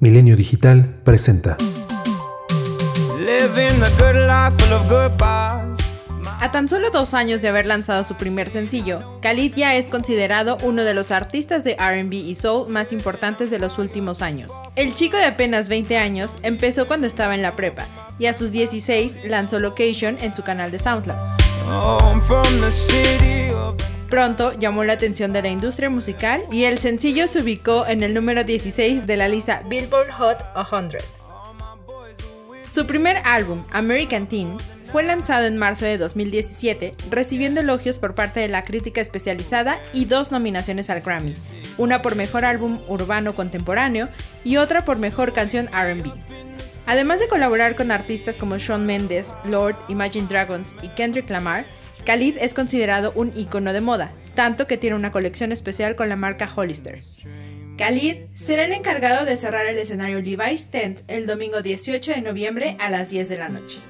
Milenio Digital presenta. A tan solo dos años de haber lanzado su primer sencillo, Khalid ya es considerado uno de los artistas de RB y soul más importantes de los últimos años. El chico de apenas 20 años empezó cuando estaba en la prepa y a sus 16 lanzó Location en su canal de SoundCloud. Pronto llamó la atención de la industria musical y el sencillo se ubicó en el número 16 de la lista Billboard Hot 100. Su primer álbum, American Teen, fue lanzado en marzo de 2017, recibiendo elogios por parte de la crítica especializada y dos nominaciones al Grammy, una por Mejor Álbum Urbano Contemporáneo y otra por Mejor Canción RB. Además de colaborar con artistas como Shawn Mendes, Lord, Imagine Dragons y Kendrick Lamar, Khalid es considerado un icono de moda, tanto que tiene una colección especial con la marca Hollister. Khalid será el encargado de cerrar el escenario Levi's Tent el domingo 18 de noviembre a las 10 de la noche.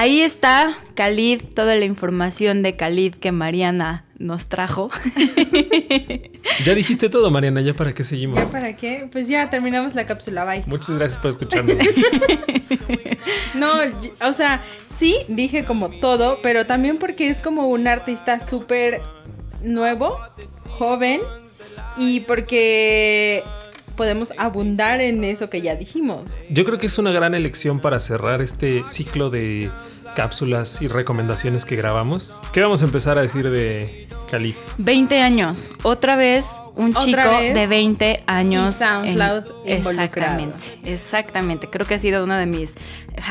Ahí está Khalid, toda la información de Khalid que Mariana nos trajo. Ya dijiste todo, Mariana, ¿ya para qué seguimos? ¿Ya para qué? Pues ya terminamos la cápsula, bye. Muchas gracias por escucharnos. No, o sea, sí dije como todo, pero también porque es como un artista súper nuevo, joven, y porque podemos abundar en eso que ya dijimos. Yo creo que es una gran elección para cerrar este ciclo de cápsulas y recomendaciones que grabamos. ¿Qué vamos a empezar a decir de Khalid? 20 años. Otra vez un Otra chico vez. de 20 años. Y SoundCloud involucrado. exactamente, exactamente. Creo que ha sido uno de mis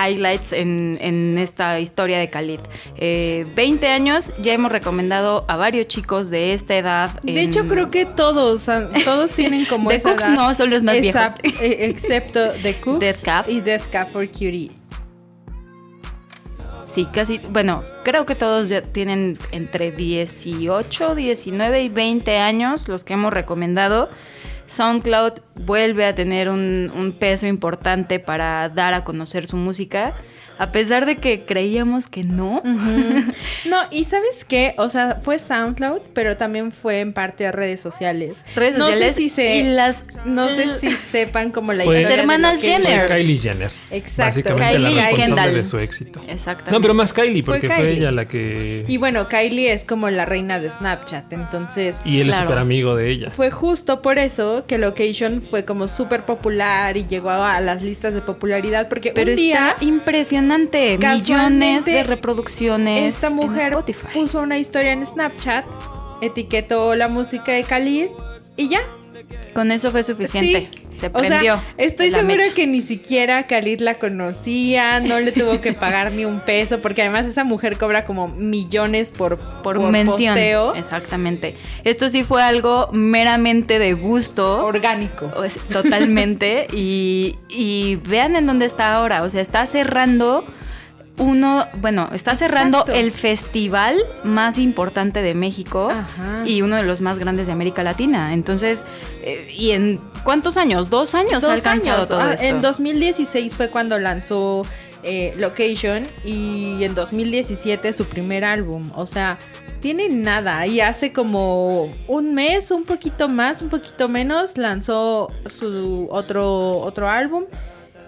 highlights en, en esta historia de Khalid. Eh, 20 años, ya hemos recomendado a varios chicos de esta edad. De en- hecho, creo que todos, todos tienen como The esa Cooks edad. no, son los más Esa- viejos. eh, Excepto The Cooks Death Cab. y Death Cab for Cutie. Sí, casi, bueno, creo que todos ya tienen entre 18, 19 y 20 años, los que hemos recomendado. SoundCloud vuelve a tener un, un peso importante para dar a conocer su música, a pesar de que creíamos que no. No, y ¿sabes qué? O sea, fue SoundCloud, pero también fue en parte a redes sociales. Redes no sociales sé si se, y las- no sé si sepan como la Fue- Las hermanas Jenner. Fue Kylie Jenner. Exacto, Básicamente la Kylie y responsable Kendall. de su éxito. Exactamente. No, pero más Kylie, porque fue, Kylie. ella la que... Y bueno, Kylie es como la reina de Snapchat, entonces Y él es Claro. súper amigo de ella. fue justo por eso que Location fue como súper popular y llegó a las listas de popularidad, porque Pero un día está impresionante. Millones casualmente, de reproducciones esta en mujer Spotify. puso una historia en Snapchat, etiquetó la música de Khalid y ya. Con eso fue suficiente. Sí. Se O prendió. sea, estoy segura mecha. que ni siquiera Khalid la conocía, no le tuvo que pagar ni un peso, porque además esa mujer cobra como millones por, por, mención. posteo Exactamente. Esto sí fue algo meramente de gusto. orgánico. O Totalmente. y, y vean en dónde está ahora. O sea, está cerrando uno, bueno, está cerrando Exacto. el festival más importante de México Ajá. y uno de los más grandes de América Latina. Entonces, eh, ¿y en cuántos años? Dos años ha Dos alcanzado años. todo Ah, esto. En 2016 fue cuando lanzó eh, Location y en 2017 su primer álbum. O sea, tiene nada. Y hace como un mes, un poquito más, un poquito menos, lanzó su otro, otro álbum.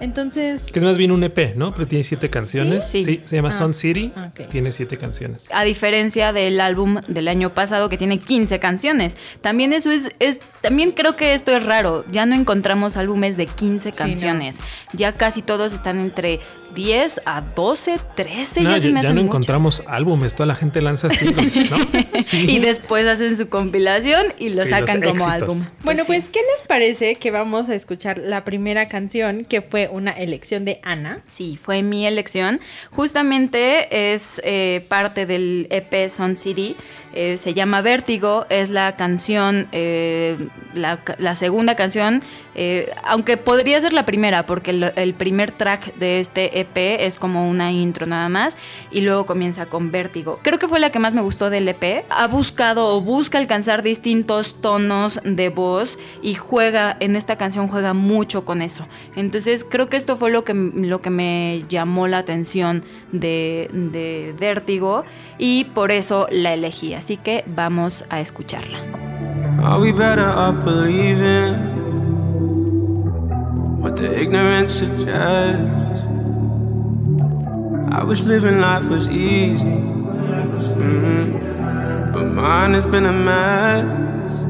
Entonces, Que es más bien un EP, ¿no? Pero tiene siete canciones. Sí. Sí, se llama Ah, Sun City. ok. Tiene siete canciones. A diferencia del álbum del año pasado que tiene 15 canciones. También eso es, es también creo que esto es raro. Ya no encontramos álbumes de 15 Sí, canciones. Ya casi todos están entre 10 a 12, 13, No, ya ya, se me ya no mucho. encontramos álbumes. Toda la gente lanza singles, ¿no? Sí. Y después hacen su compilación y lo Sí, sacan como éxitos. álbum. bueno, sí. pues, ¿qué les parece que vamos a escuchar la primera canción que fue una elección de Ana? Sí, fue mi elección. Justamente es eh, parte del EP Sun City. Eh, se llama Vértigo. Es la canción, eh, la, segunda canción Eh, aunque podría ser la primera, porque el, el, primer track de este EP es como una intro nada más y luego comienza con Vértigo. Creo que fue la que más me gustó del EP. Ha buscado o busca alcanzar distintos tonos de voz y juega, en esta canción juega mucho con eso. Entonces creo que esto fue lo que, lo que me llamó la atención de, de Vértigo y por eso la elegí. Así que vamos a escucharla. Are we better off believing what the ignorance suggests? I wish living life was easy, mm-hmm. but mine has been a mess.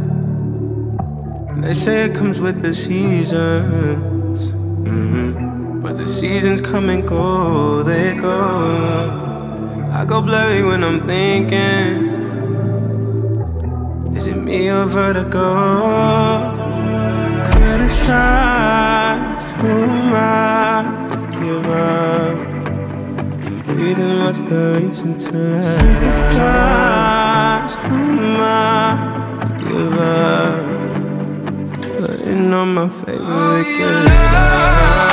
They say it comes with the seasons, mm-hmm. but the seasons come and go, they go. I go blurry when I'm thinking. It me or vertigo? Criticized, who am I to give up? And breathing, what's the reason to let up? who am I to give up? Putting on my favorite oh, get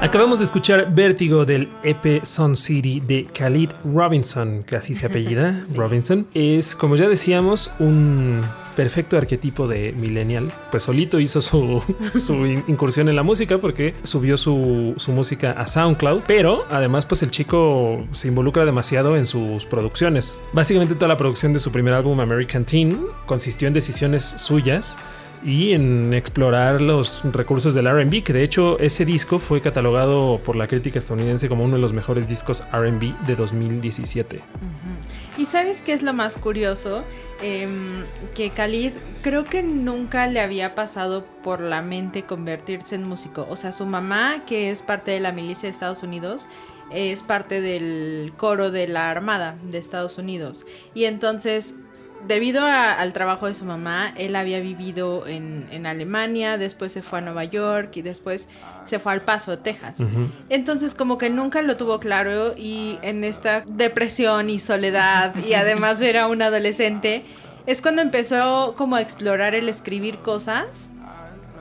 Acabamos de escuchar Vértigo del EP Sun City de Khalid Robinson, que así se apellida, Robinson. Es, como ya decíamos, un perfecto arquetipo de millennial. Pues solito hizo su, su in- incursión en la música porque subió su, su música a SoundCloud, pero además pues el chico se involucra demasiado en sus producciones. Básicamente toda la producción de su primer álbum American Teen consistió en decisiones suyas y en explorar los recursos del RB, que de hecho ese disco fue catalogado por la crítica estadounidense como uno de los mejores discos RB de 2017. ¿Y sabes qué es lo más curioso? Em, que Khalid creo que nunca le había pasado por la mente convertirse en músico. O sea, su mamá, que es parte de la milicia de Estados Unidos, es parte del coro de la Armada de Estados Unidos. Y entonces, debido a- al trabajo de su mamá, él había vivido en, en Alemania, después se fue a Nueva York y después se fue al Paso, Texas. Entonces como que nunca lo tuvo claro y en esta depresión y soledad y además era un adolescente, es cuando empezó como a explorar el escribir cosas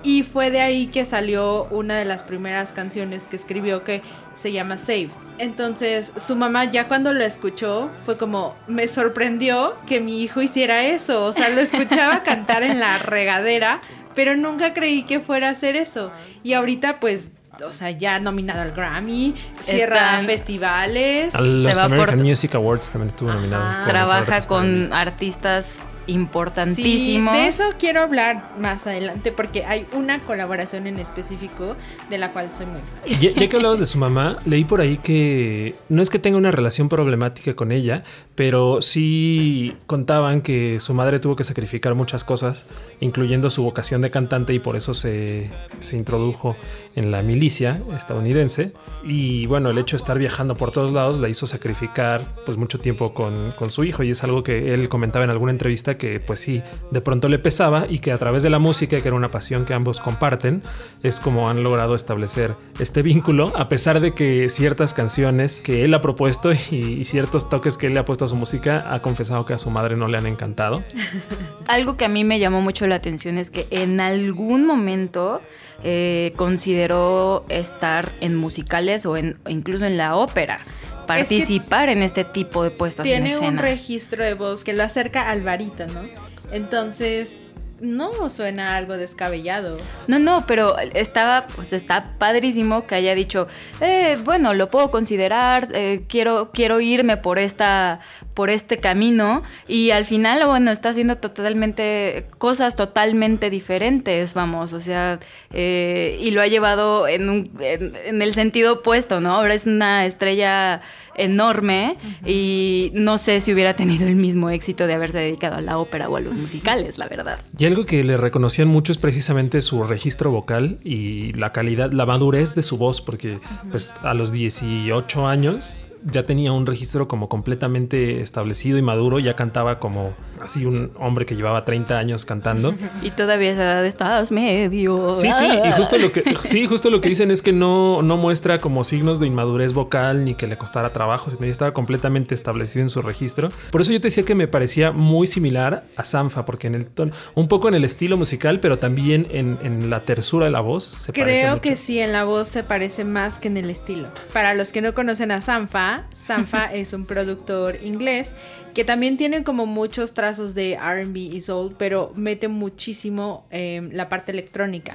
y fue de ahí que salió una de las primeras canciones que escribió que se llama Saved. Entonces su mamá ya cuando lo escuchó fue como, me sorprendió que mi hijo hiciera eso. O sea, lo escuchaba cantar en la regadera, pero nunca creí que fuera a hacer eso. Y ahorita pues... O sea, ya nominado al Grammy, cierra Están- festivales. A los va por- American Music Awards también estuvo nominado. Trabaja con artista Sí, importantísimos. de eso quiero hablar más adelante porque hay una colaboración en específico de la cual soy muy fan. Ya, ya que hablabas de su mamá, leí por ahí que no es que tenga una relación problemática con ella, pero sí contaban que su madre tuvo que sacrificar muchas cosas, incluyendo su vocación de cantante y por eso se, se introdujo en la milicia estadounidense. Y bueno, el hecho de estar viajando por todos lados la hizo sacrificar pues mucho tiempo con, con su hijo y es algo que él comentaba en alguna entrevista que pues sí, de pronto le pesaba y que a través de la música, que era una pasión que ambos comparten, es como han logrado establecer este vínculo, a pesar de que ciertas canciones que él ha propuesto y, y ciertos toques que él le ha puesto su música, ha confesado que a su madre no le han encantado. Algo que a mí me llamó mucho la atención es que en algún momento eh, consideró estar en musicales o en, incluso en la ópera. Participar en este tipo de puestas en escena. Tiene un registro de voz que lo acerca al ¿no? Entonces, no suena algo descabellado. No, no, pero estaba, pues está padrísimo que haya dicho, eh, bueno, lo puedo considerar, eh, quiero, quiero irme por esta, por este camino. Y al final, bueno, está haciendo totalmente cosas totalmente diferentes, vamos. O sea, eh, y lo ha llevado en, un, en el sentido opuesto, ¿no? Ahora es una estrella enorme y no sé si hubiera tenido el mismo éxito de haberse dedicado a la ópera o a los musicales, la verdad. Y algo que le reconocían mucho es precisamente su registro vocal y la calidad, la madurez de su voz, porque pues a los 18 años ya tenía un registro como completamente establecido y maduro, ya cantaba como así un hombre que llevaba 30 años cantando. Y todavía esa edad estás medio. Sí, sí, y justo lo que sí, justo lo que dicen es que no, no muestra como signos de inmadurez vocal ni que le costara trabajo, sino que estaba completamente establecido en su registro. Por eso yo te decía que me parecía muy similar a Sanfa, porque en el tono, un poco en el estilo musical, pero también en, en la tersura de la voz se Creo que sí, en la voz se parece más que en el estilo. Para los que no conocen a Sanfa, Sanfa es un productor inglés que también tiene como muchos trazos de RB y soul, pero mete muchísimo em, la parte electrónica.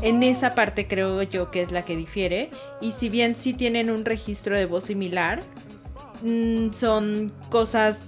En esa parte creo yo que es la que difiere. Y si bien sí tienen un registro de voz similar, mm, son cosas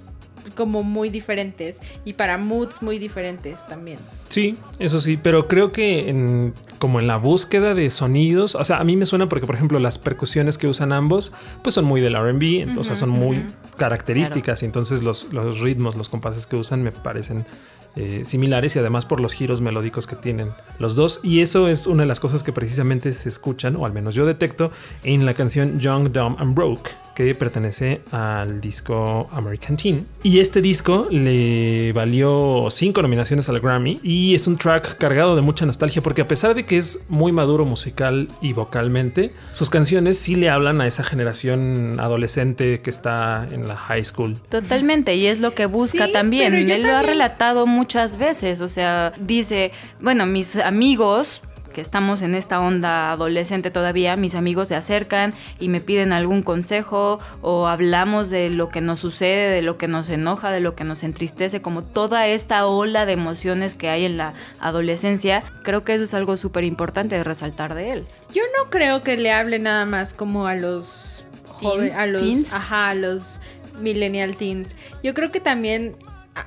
como muy diferentes y para moods muy diferentes también. Sí, eso sí, pero creo que en, como en la búsqueda de sonidos, o sea, a mí me suena porque, por ejemplo, las percusiones que usan ambos, pues son muy del RB, entonces son muy características. Y entonces los, los ritmos, los compases que usan me parecen eh, similares y además por los giros melódicos que tienen los dos. Y eso es una de las cosas que precisamente se escuchan, o al menos yo detecto, en la canción Young, Dumb and Broke, que pertenece al disco American Teen. Y este disco le valió cinco nominaciones al Grammy y es un track cargado de mucha nostalgia porque a pesar de que es muy maduro musical y vocalmente, sus canciones sí le hablan a esa generación adolescente que está en la high school. Totalmente, y es lo que busca también. Él lo ha relatado muchas veces, o sea, dice, bueno, mis amigos que estamos en esta onda adolescente todavía, mis amigos se acercan y me piden algún consejo o hablamos de lo que nos sucede, de lo que nos enoja, de lo que nos entristece, como toda esta ola de emociones que hay en la adolescencia, creo que eso es algo súper importante de resaltar de él. Yo no creo que le hable nada más como a los jóvenes, a los, ajá, a los millennial teens. Yo creo que también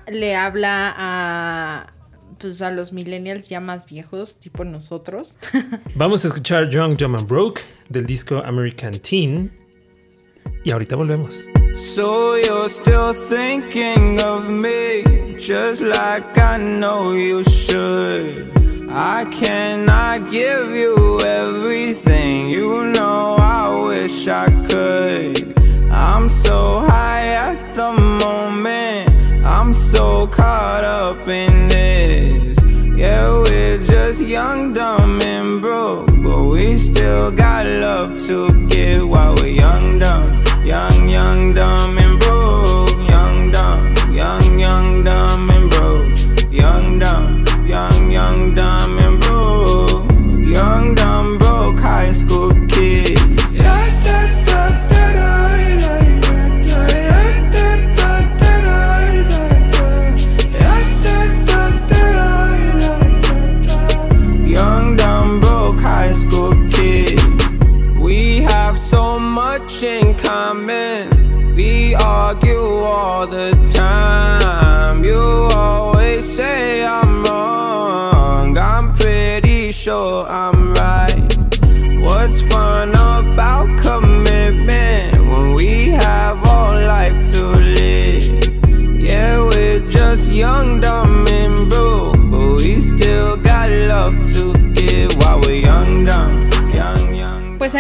le habla a pues a los millennials ya más viejos, tipo nosotros. Vamos a escuchar Young, Dumb and Broke del disco American Teen y ahorita volvemos. So you're still thinking of me just like I know you should. I cannot give you everything, you know I wish I could. I'm so high at the moment, I'm so caught up in Yeah, we're just young, dumb, and broke. But we still got love to give while we're young, dumb. Young, young, dumb,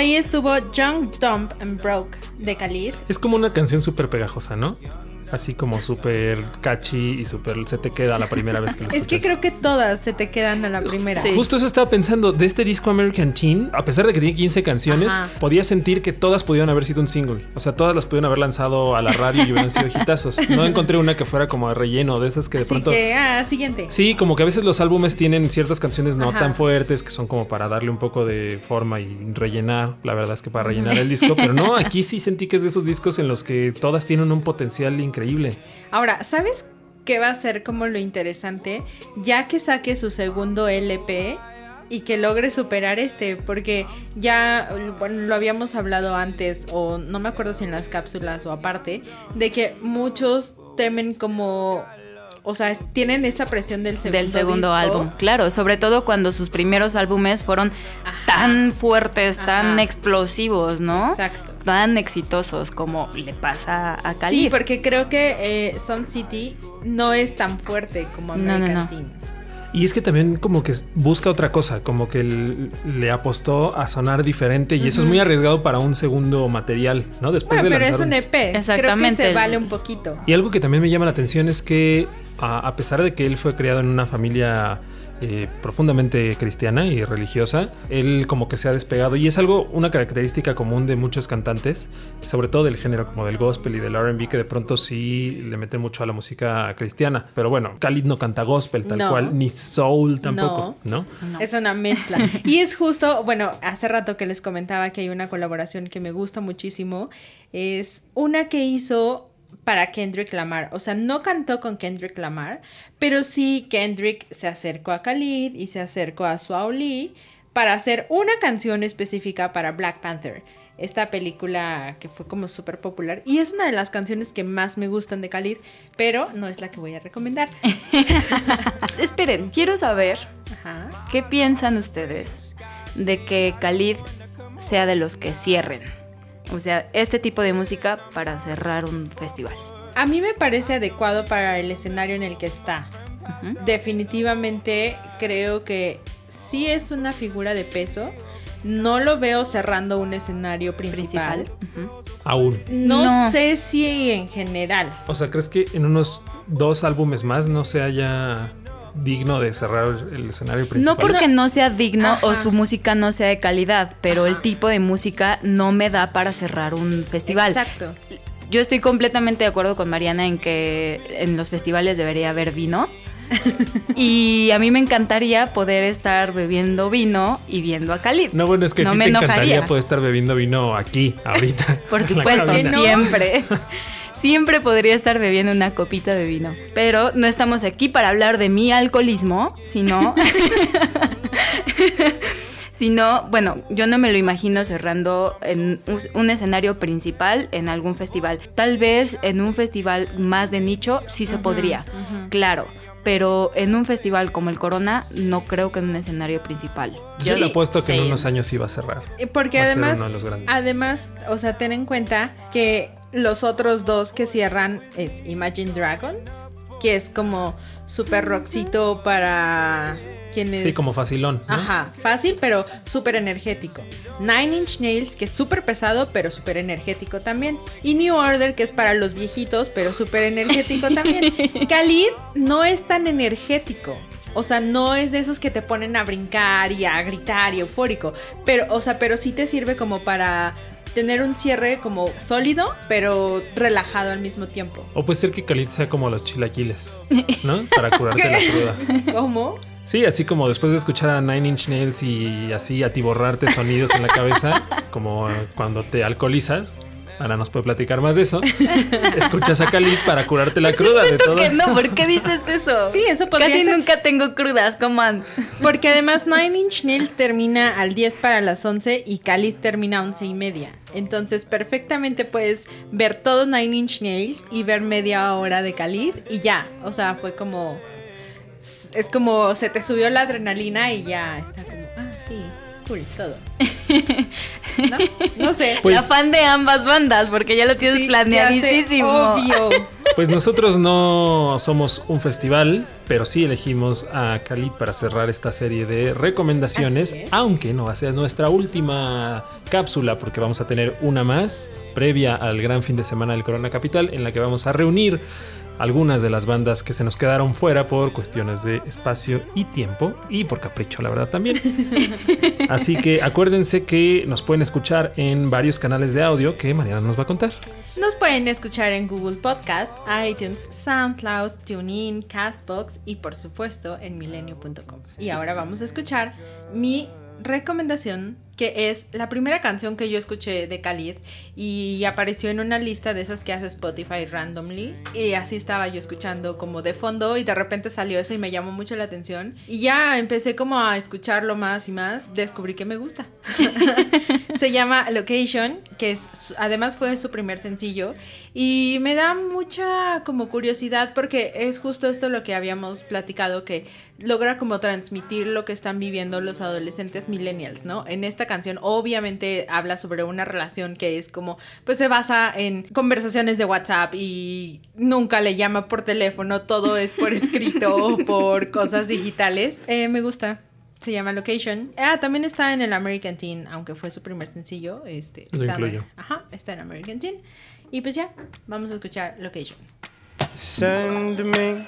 ahí estuvo Young, Dumb and Broke de Khalid. Es como una canción súper pegajosa, ¿no? Así como súper catchy y súper se te queda la primera vez que lo escuchas. Es que creo que todas se te quedan a la primera. Sí. Justo eso estaba pensando de este disco American Teen, a pesar de que tiene 15 canciones, Ajá. podía sentir que todas pudieron haber sido un single. O sea, todas las pudieron haber lanzado a la radio y hubieran sido hitazos. No encontré una que fuera como de relleno, de esas que de Así pronto. que, ah, siguiente. Sí, como que a veces los álbumes tienen ciertas canciones no Ajá. tan fuertes que son como para darle un poco de forma y rellenar. La verdad es que para rellenar el disco, pero no, aquí sí sentí que es de esos discos en los que todas tienen un potencial increíble. Ahora, ¿sabes qué va a ser como lo interesante? Ya que saque su segundo LP y que logre superar este, porque ya bueno, lo habíamos hablado antes, o no me acuerdo si en las cápsulas o aparte, de que muchos temen como, o sea, tienen esa presión del segundo, del segundo disco. álbum. Claro, sobre todo cuando sus primeros álbumes fueron tan fuertes, tan explosivos, ¿no? Exacto. Tan exitosos como le pasa a Sí, Khalid. porque creo que eh, Sun City no es tan fuerte como No, no, American no. Teen. Y es que también como que busca otra cosa, como que le apostó a sonar diferente y eso es muy arriesgado para un segundo material, ¿no? Después Bueno, de pero es lanzar un un- EP. Creo que Exactamente. se vale un poquito. Y algo que también me llama la atención es que a, a pesar de que él fue criado en una familia eh, profundamente cristiana y religiosa, él como que se ha despegado y es algo, una característica común de muchos cantantes, sobre todo del género como del gospel y del RB, que de pronto sí le meten mucho a la música cristiana. Pero bueno, Khalid no canta gospel tal No. cual, ni soul tampoco, ¿no? Es una mezcla. y es justo, bueno, hace rato que les comentaba que hay una colaboración que me gusta muchísimo. Es una que hizo para Kendrick Lamar. O sea, no cantó con Kendrick Lamar, pero sí Kendrick se acercó a Khalid y se acercó a Swae Lee para hacer una canción específica para Black Panther. Esta película que fue como súper popular y es una de las canciones que más me gustan de Khalid, pero no es la que voy a recomendar. Esperen, quiero saber Ajá. qué piensan ustedes de que Khalid sea de los que cierren. O sea, este tipo de música para cerrar un festival. A mí me parece adecuado para el escenario en el que está. Definitivamente creo que sí es una figura de peso. No lo veo cerrando un escenario principal. Principal. Aún. No, No. sé si en general. O sea, ¿crees que en unos dos álbumes más no se haya digno de cerrar el escenario principal? No porque no sea digno o su música no sea de calidad, pero Ajá. el tipo de música no me da para cerrar un festival. Exacto. Yo estoy completamente de acuerdo con Mariana en que en los festivales debería haber vino. y a mí me encantaría poder estar bebiendo vino y viendo a Khalid. No, bueno, es que a no ti me te enojaría. encantaría poder estar bebiendo vino aquí, ahorita. Por supuesto, siempre. Siempre podría estar bebiendo una copita de vino. Pero no estamos aquí para hablar de mi alcoholismo, sino. sino, bueno, yo no me lo imagino cerrando en un- escenario principal en algún festival. Tal vez en un festival más de nicho sí se podría, claro. Pero en un festival como el Corona, no creo que en un escenario principal. Yo Sí, le apuesto que en unos años va a cerrar. Eh, Porque Va a ser además, uno de los grandes. además, o sea, ten en cuenta que los otros dos que cierran es Imagine Dragons, que es como super rockcito para quienes... Sí, como facilón. ¿no? Ajá, fácil, pero súper energético. Nine Inch Nails, que es súper pesado, pero súper energético también. Y New Order, que es para los viejitos, pero súper energético también. Khalid no es tan energético. O sea, no es de esos que te ponen a brincar y a gritar y eufórico. Pero, o sea, pero sí te sirve como para tener un cierre como sólido, pero relajado al mismo tiempo. O puede ser que Khalid sea como los chilaquiles, ¿no? Para curarte la cruda. ¿Cómo? Sí, así como después de escuchar a Nine Inch Nails y así atiborrarte sonidos en la cabeza, como cuando te alcoholizas. Ahora nos puede platicar más de eso. Escuchas a Khalid para curarte la cruda de todo. que no, ¿por qué dices eso? Sí, eso podría Casi ser. nunca tengo crudas, coman. Porque además Nine Inch Nails termina al 10 para las 11 y Khalid termina a 11 y media. Entonces perfectamente puedes ver todo Nine Inch Nails y ver media hora de Khalid y ya. O sea, fue como... Es como se te subió la adrenalina y ya está como... Ah, sí, cool, todo. ¿No? No sé. Pues- la fan de ambas bandas, porque ya lo tienes Sí, planeadísimo. obvio. Pues nosotros no somos un festival, pero sí elegimos a Khalid para cerrar esta serie de recomendaciones, aunque no va a ser nuestra última cápsula, porque vamos a tener una más previa al gran fin de semana del Corona Capital, en la que vamos a reunir algunas de las bandas que se nos quedaron fuera por cuestiones de espacio y tiempo, y por capricho, la verdad también. Así que acuérdense que nos pueden escuchar en varios canales de audio que Mariana nos va a contar. Nos pueden escuchar en Google Podcast, iTunes, SoundCloud, TuneIn, Castbox y por supuesto en milenio.com. Y ahora vamos a escuchar mi recomendación que es la primera canción que yo escuché de Khalid y apareció en una lista de esas que hace Spotify randomly y así estaba yo escuchando como de fondo y de repente salió eso y me llamó mucho la atención y ya empecé como a escucharlo más y más, descubrí que me gusta. Se llama Location, que es además fue su primer sencillo y me da mucha como curiosidad porque es justo esto lo que habíamos platicado que logra como transmitir lo que están viviendo los adolescentes millennials, ¿no? En esta canción obviamente habla sobre una relación que es como pues se basa en conversaciones de WhatsApp y nunca le llama por teléfono, todo es por escrito o por cosas digitales. Eh, me gusta. Se llama Location. Ah, también está en el American Teen, aunque fue su primer sencillo. Este, Lo está- incluyo. Ajá, está en American Teen. Y pues ya, vamos a escuchar Location. Send me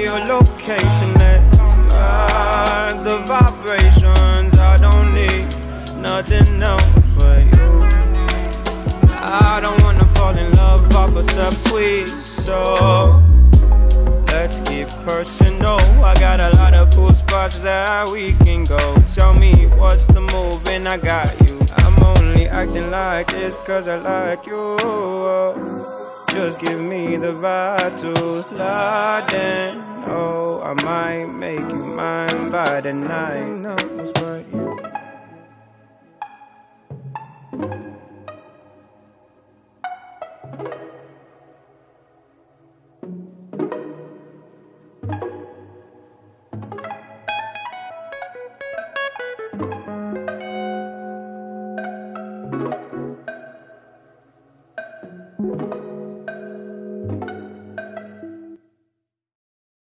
Your location. Let's ride the vibrations. I don't need nothing else but you. I don't wanna fall in love off a subtweet, so let's get personal. I got a lot of cool spots that we can go. Tell me what's the move, and I got you. I'm only acting like this cause I like you. Just give me the slide in. Oh, I might make you mine by the night.